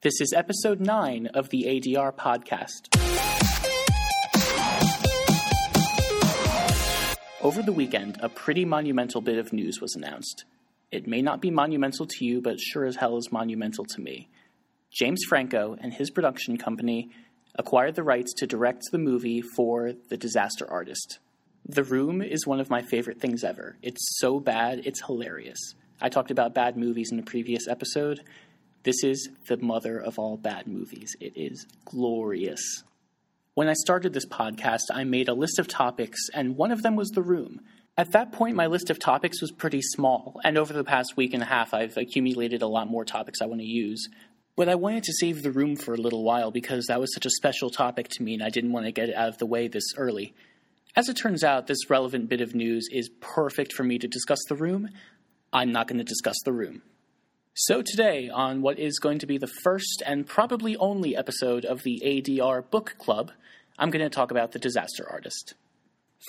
This is episode 9 of the ADR podcast. Over the weekend, a pretty monumental bit of news was announced. It may not be monumental to you, but sure as hell is monumental to me. James Franco and his production company acquired the rights to direct the movie for The Disaster Artist. The Room is one of my favorite things ever. It's so bad, it's hilarious. I talked about bad movies in a previous episode. This is the mother of all bad movies. It is glorious. When I started this podcast, I made a list of topics, and one of them was The Room. At that point, my list of topics was pretty small, and over the past week and a half, I've accumulated a lot more topics I want to use. But I wanted to save the room for a little while because that was such a special topic to me, and I didn't want to get it out of the way this early. As it turns out, this relevant bit of news is perfect for me to discuss the room. I'm not going to discuss the room. So, today, on what is going to be the first and probably only episode of the ADR Book Club, I'm going to talk about The Disaster Artist.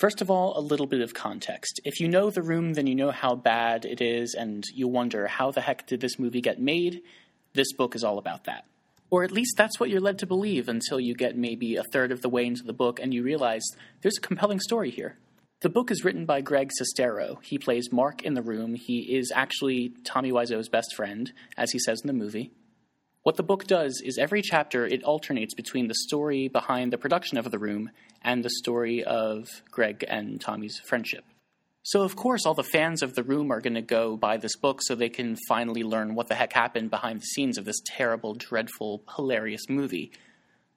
First of all, a little bit of context. If you know The Room, then you know how bad it is, and you wonder how the heck did this movie get made? This book is all about that. Or at least that's what you're led to believe until you get maybe a third of the way into the book and you realize there's a compelling story here. The book is written by Greg Sestero. He plays Mark in the room. He is actually Tommy Wiseau's best friend, as he says in the movie. What the book does is every chapter it alternates between the story behind the production of The Room and the story of Greg and Tommy's friendship. So, of course, all the fans of The Room are going to go buy this book so they can finally learn what the heck happened behind the scenes of this terrible, dreadful, hilarious movie.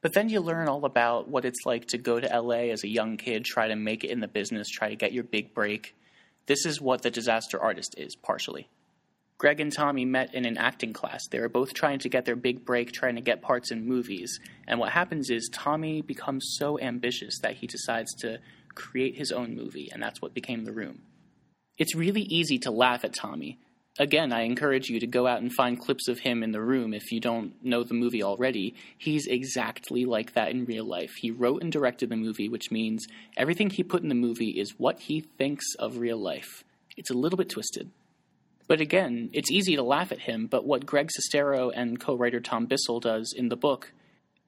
But then you learn all about what it's like to go to LA as a young kid, try to make it in the business, try to get your big break. This is what The Disaster Artist is, partially. Greg and Tommy met in an acting class. They were both trying to get their big break, trying to get parts in movies. And what happens is Tommy becomes so ambitious that he decides to create his own movie, and that's what became The Room. It's really easy to laugh at Tommy. Again, I encourage you to go out and find clips of him in The Room if you don't know the movie already. He's exactly like that in real life. He wrote and directed the movie, which means everything he put in the movie is what he thinks of real life. It's a little bit twisted. But again, it's easy to laugh at him, but what Greg Sestero and co writer Tom Bissell does in the book,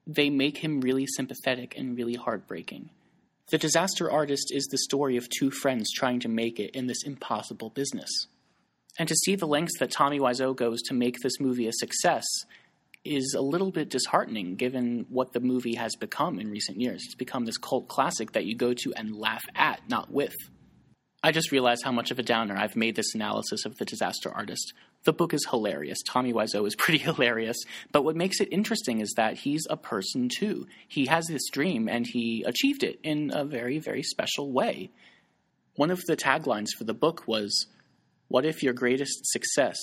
they make him really sympathetic and really heartbreaking. The Disaster Artist is the story of two friends trying to make it in this impossible business. And to see the lengths that Tommy Wiseau goes to make this movie a success is a little bit disheartening given what the movie has become in recent years. It's become this cult classic that you go to and laugh at, not with. I just realized how much of a downer I've made this analysis of The Disaster Artist. The book is hilarious. Tommy Wiseau is pretty hilarious. But what makes it interesting is that he's a person too. He has this dream and he achieved it in a very, very special way. One of the taglines for the book was What if your greatest success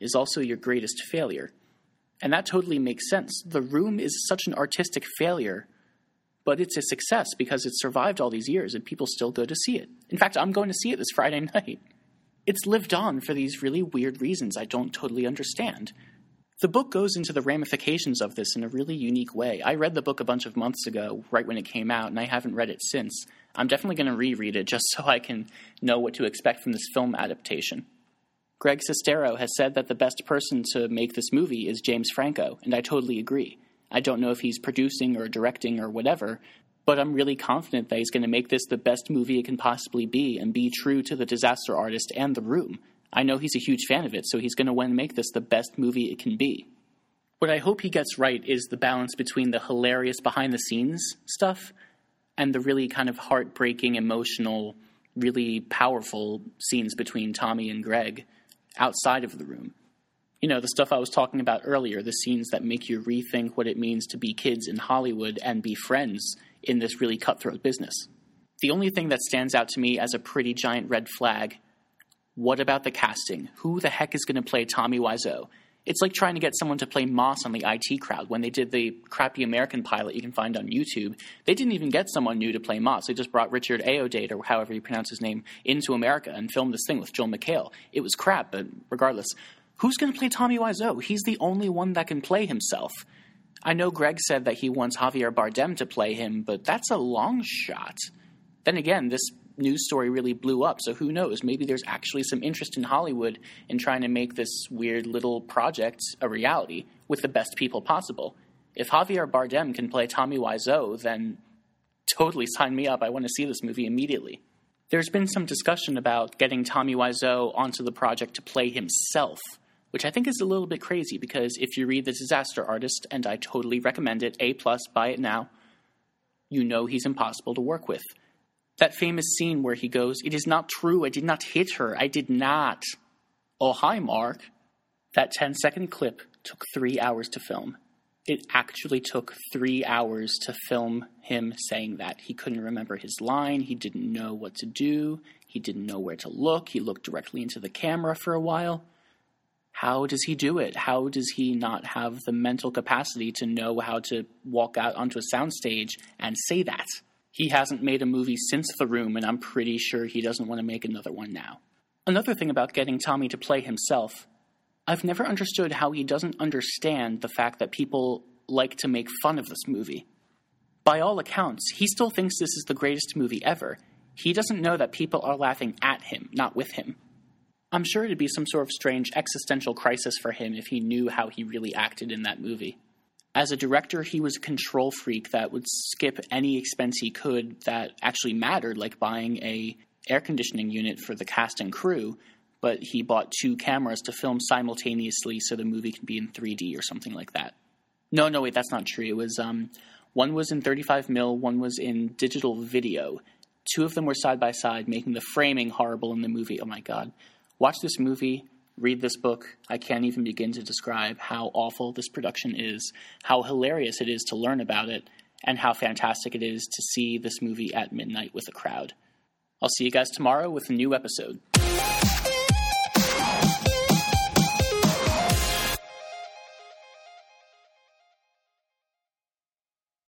is also your greatest failure? And that totally makes sense. The Room is such an artistic failure but it's a success because it's survived all these years and people still go to see it. In fact, I'm going to see it this Friday night. It's lived on for these really weird reasons I don't totally understand. The book goes into the ramifications of this in a really unique way. I read the book a bunch of months ago, right when it came out, and I haven't read it since. I'm definitely going to reread it just so I can know what to expect from this film adaptation. Greg Sestero has said that the best person to make this movie is James Franco, and I totally agree. I don't know if he's producing or directing or whatever, but I'm really confident that he's going to make this the best movie it can possibly be and be true to the disaster artist and the room. I know he's a huge fan of it, so he's going to want to make this the best movie it can be. What I hope he gets right is the balance between the hilarious behind the scenes stuff and the really kind of heartbreaking, emotional, really powerful scenes between Tommy and Greg outside of the room you know, the stuff I was talking about earlier, the scenes that make you rethink what it means to be kids in Hollywood and be friends in this really cutthroat business. The only thing that stands out to me as a pretty giant red flag what about the casting? Who the heck is going to play Tommy Wiseau? It's like trying to get someone to play Moss on the IT crowd. When they did the crappy American pilot you can find on YouTube, they didn't even get someone new to play Moss. They just brought Richard Ayoade, or however you pronounce his name, into America and filmed this thing with Joel McHale. It was crap, but regardless, Who's going to play Tommy Wiseau? He's the only one that can play himself. I know Greg said that he wants Javier Bardem to play him, but that's a long shot. Then again, this news story really blew up, so who knows? Maybe there's actually some interest in Hollywood in trying to make this weird little project a reality. with the best people possible. If Javier Bardem can play Tommy Wiseau, then totally sign me up. I want to see this movie immediately. There's been some discussion about getting Tommy Wiseau onto the project to play himself, which I think is a little bit crazy because if you read The Disaster Artist, and I totally recommend it, A plus, buy it now, you know he's impossible to work with. That famous scene where he goes, It is not true, I did not hit her, I did not. Oh, hi, Mark. That 10 second clip took three hours to film. It actually took three hours to film him saying that. He couldn't remember his line, he didn't know what to do, he didn't know where to look, he looked directly into the camera for a while. How does he do it? How does he not have the mental capacity to know how to walk out onto a soundstage and say that? He hasn't made a movie since The Room, and I'm pretty sure he doesn't want to make another one now. Another thing about getting Tommy to play himself, I've never understood how he doesn't understand the fact that people like to make fun of this movie. By all accounts, he still thinks this is the greatest movie ever. He doesn't know that people are laughing at him, not with him. I'm sure it'd be some sort of strange existential crisis for him if he knew how he really acted in that movie. As a director, he was a control freak that would skip any expense he could that actually mattered, like buying a air conditioning unit for the cast and crew, but he bought two cameras to film simultaneously so the movie could be in 3D or something like that. No, no, wait, that's not true. It was um, one was in 35 mil, one was in digital video. Two of them were side by side, making the framing horrible in the movie. Oh my god! Watch this movie, read this book. I can't even begin to describe how awful this production is, how hilarious it is to learn about it, and how fantastic it is to see this movie at midnight with a crowd. I'll see you guys tomorrow with a new episode.